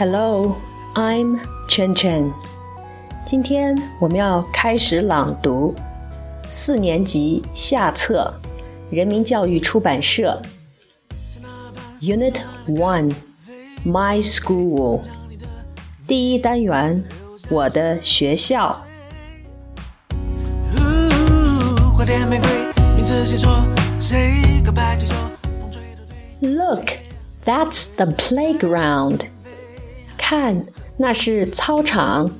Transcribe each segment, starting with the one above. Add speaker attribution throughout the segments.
Speaker 1: Hello, I'm Chen Chen。今天我们要开始朗读四年级下册，人民教育出版社 Unit One My School 第一单元我的学校。Look, that's the playground. 看，那是操场。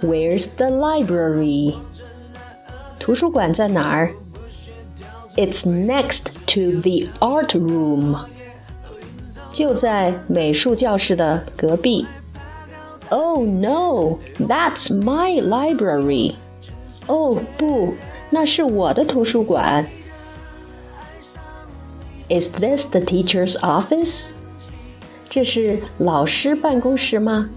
Speaker 1: Where's the library? 图书馆在哪儿？It's next to the art room. 就在美术教室的隔壁。Oh no, that's my library. 哦不，那是我的图书馆。Is this the teacher's office? 这是老师办公室吗？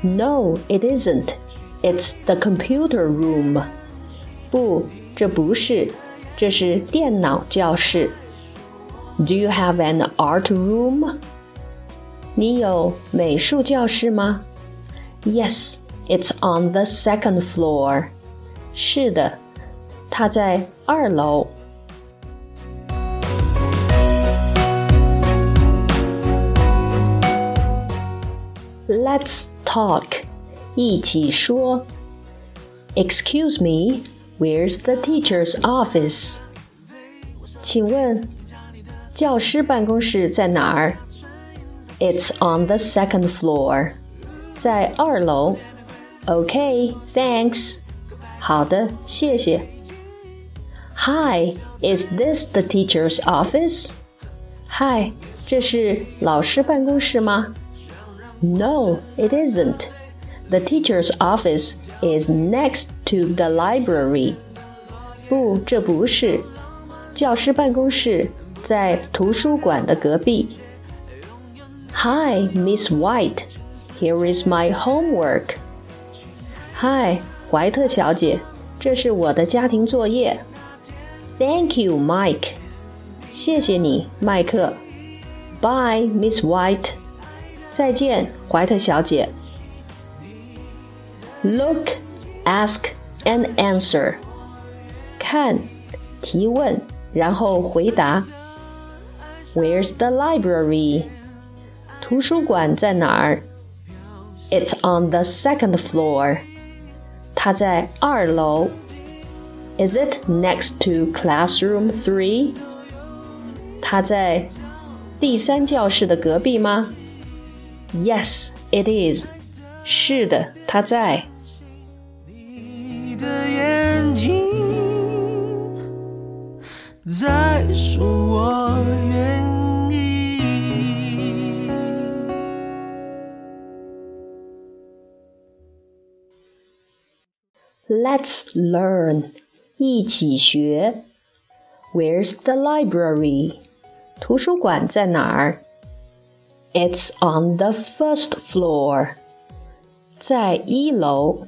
Speaker 1: No, it isn't. It's the computer room. 不，这不是，这是电脑教室。Do you have an art room? 你有美术教室吗？Yes, it's on the second floor. 是的，它在二楼。 Let's talk. 一起说。Excuse me, where's the teacher's office? 请问，教师办公室在哪儿？It's on the second floor. 在二楼。Okay, thanks. 好的，谢谢。Hi, is this the teacher's office? Hi, 这是老师办公室吗 ？no, it isn't. The teacher's office is next to the library. 不，这不是。教师办公室在图书馆的隔壁。Hi, Miss White. Here is my homework. Hi, 怀特小姐，这是我的家庭作业。Thank you, Mike. 谢谢你，麦克。Bye, Miss White. 再见，怀特小姐。Look, ask and answer. 看，提问，然后回答。Where's the library? 图书馆在哪儿？It's on the second floor. 它在二楼。Is it next to classroom three? 它在第三教室的隔壁吗 ？Yes, it is. 是的，它在。你的眼睛在说我愿意。Let's learn. 一起学。Where's the library? 图书馆在哪儿 ？it's on the first floor. 在一楼。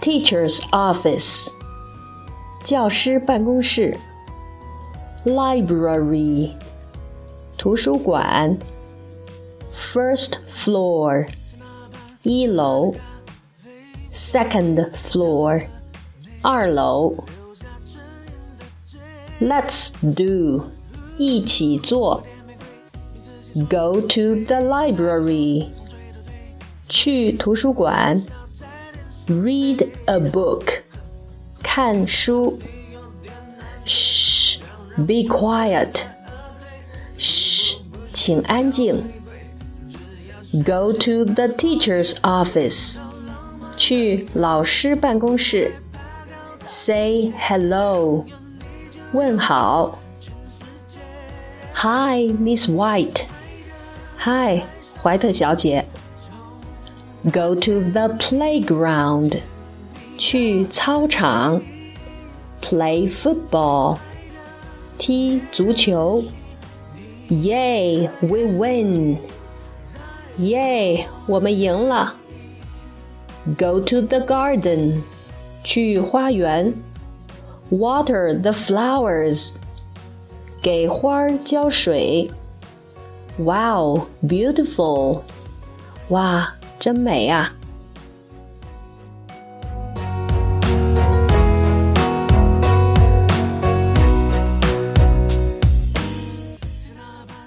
Speaker 1: Teacher's office. 教师办公室。Library. 图书馆。First floor. 一楼。Second floor. 二楼。Let's do. 一起做。 Go to the library. 去图书馆。Read a book. 看书。Shh, be quiet. Shh, 请安静。Go to the teacher's office. 去老师办公室。Say hello. 问好。Hi, Miss White. 嗨，怀特小姐。Go to the playground，去操场。Play football，踢足球。Yay, we win！耶，我们赢了。Go to the garden，去花园。Water the flowers，给花儿浇水。 Wow, beautiful! 哇，真美啊！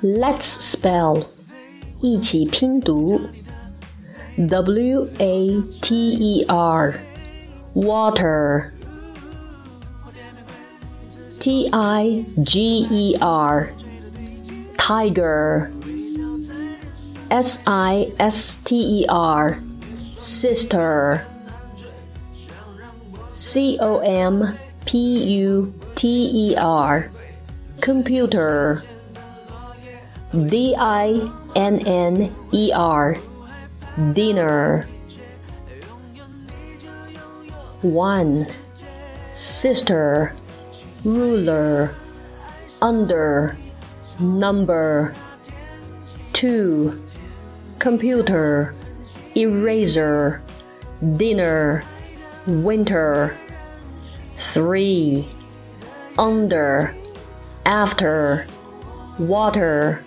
Speaker 1: Let's spell，一起拼读。W A T E R water T I G E R Tiger. S I S T E R. Sister. C O M P U T E R. Computer. D I N N E R. Dinner. One. Sister. Ruler. Under number two computer eraser dinner winter three under after water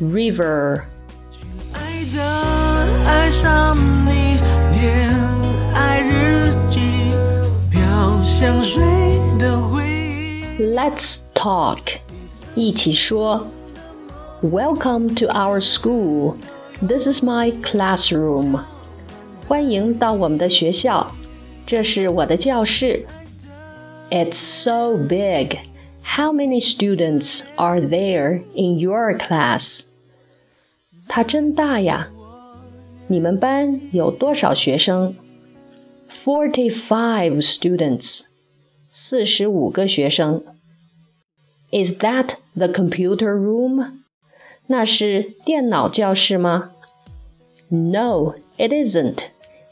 Speaker 1: river 爱的爱上你，恋爱日记，飘香水的回忆。Let's talk， 一起说。Welcome to our school. This is my classroom. 欢迎到我们的学校，这是我的教室。It's so big. How many students are there in your class? 它真大呀！你们班有多少学生？Forty-five students，四十五个学生。 Is that the computer room？那是电脑教室吗？No, it isn't.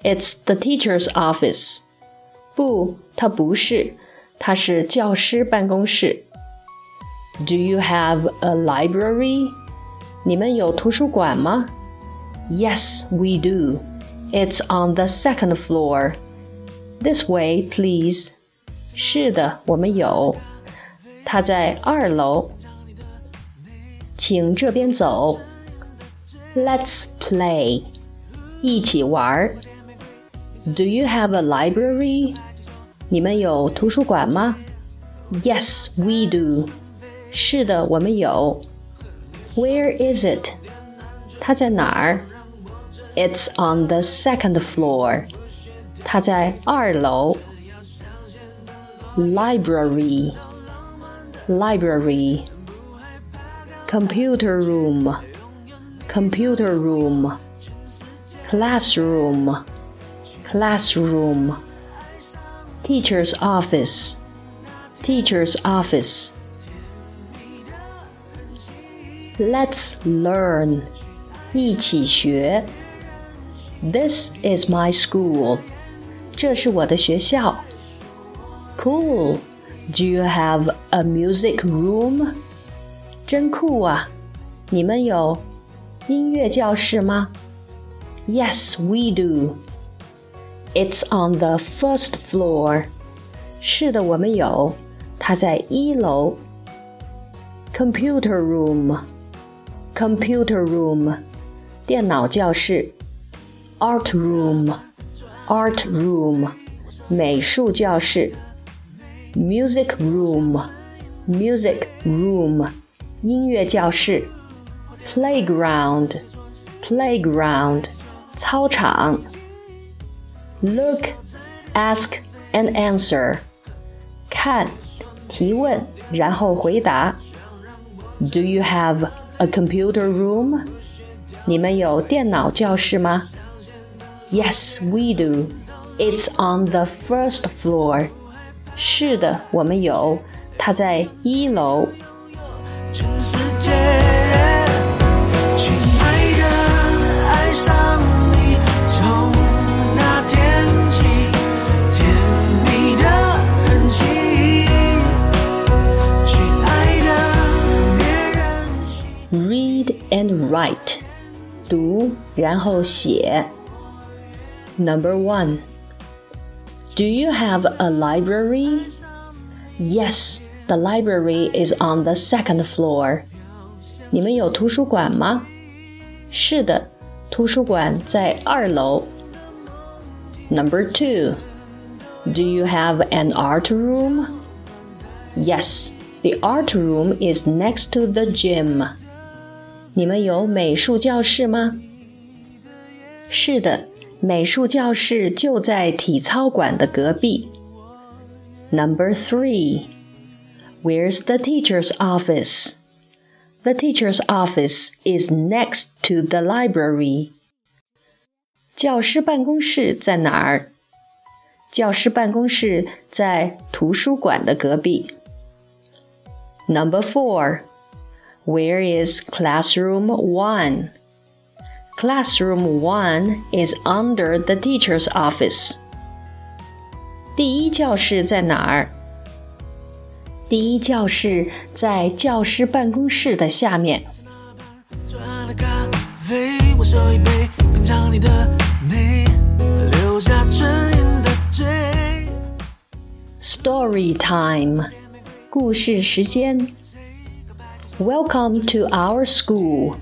Speaker 1: It's the teacher's office. 不，它不是，它是教师办公室。Do you have a library? 你们有图书馆吗？Yes, we do. It's on the second floor. This way, please. 是的，我们有。 它在二楼。请这边走。Let's play. 一起玩。Do you have a library? 你们有图书馆吗？Yes, we do. 是的，我们有。where is it? 它在哪儿？It's on the second floor. 它在二楼。Library, library. Computer room, computer room. Classroom, classroom. Teacher's office, teacher's office. Let's learn. 一起学。This is my school. 这是我的学校。Cool. Do you have a music room? 真酷啊！你们有音乐教室吗？Yes, we do. It's on the first floor. 是的，我们有。它在一楼。Computer room computer room 电脑教室，art room art room 美术教室 ，music room music room 音乐教室，playground playground 操场，look ask and answer 看提问然后回答，Do you have a computer room? 你们有电脑教室吗？Yes, we do. It's on the first floor. 是的，我们有，他在一楼。亲爱的，
Speaker 2: 爱上你，从那天起，甜蜜的痕迹。亲爱的，别任性。
Speaker 1: Read and write，读然后写。Number one。Do you have a library? Yes, the library is on the second floor. 你们有图书馆吗？是的，图书馆在二楼。Number two, do you have an art room? Yes, the art room is next to the gym. 你们有美术教室吗？是的， 美术教室就在体操馆的隔壁。Number three, where's the teacher's office? The teacher's office is next to the library. 教师办公室在哪儿？教师办公室在图书馆的隔壁。Number four, where is classroom one? Classroom one is under the teacher's office. 第一教室在哪儿？第一教室在教师办公室的下面。Story time，故事时间。Welcome to our school.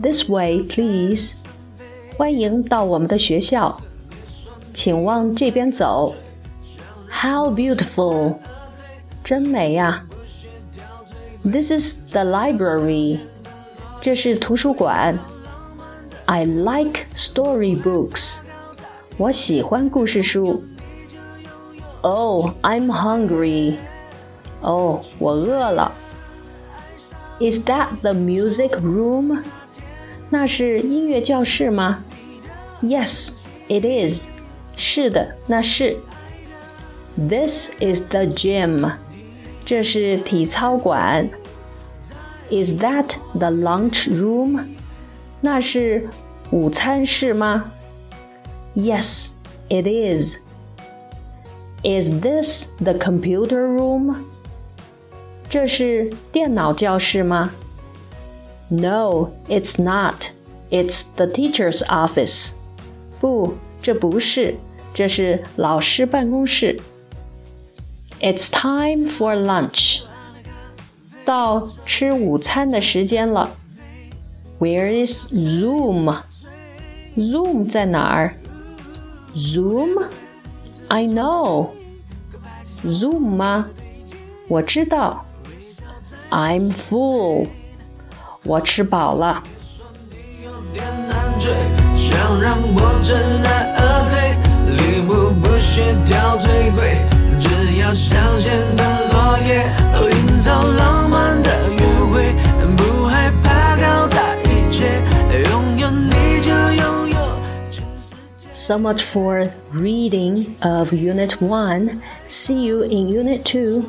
Speaker 1: This way, please. 欢迎到我们的学校，请往这边走。How beautiful！真美呀。This is the library。这是图书馆。I like storybooks。我喜欢故事书。Oh, I'm hungry. 哦，我饿了。Is that the music room? 那是音乐教室吗 ？Yes, it is. 是的，那是。This is the gym. 这是体操馆。Is that the lunch room? 那是午餐室吗？Yes, it is. Is this the computer room? 这是电脑教室吗？no, it's not. It's the teacher's office. 不，这不是，这是老师办公室。It's time for lunch. 到吃午餐的时间了。Where is Zoom? Zoom 在哪儿？Zoom? I know. Zoom 吗？我知道。I'm full. 我吃饱了。想让我真爱而退，礼物不需挑最贵，只要香榭的落叶，营造浪漫的约会，不害怕搞砸一切，拥有你就拥有全世界。So much for reading of Unit 1. See you in Unit 2.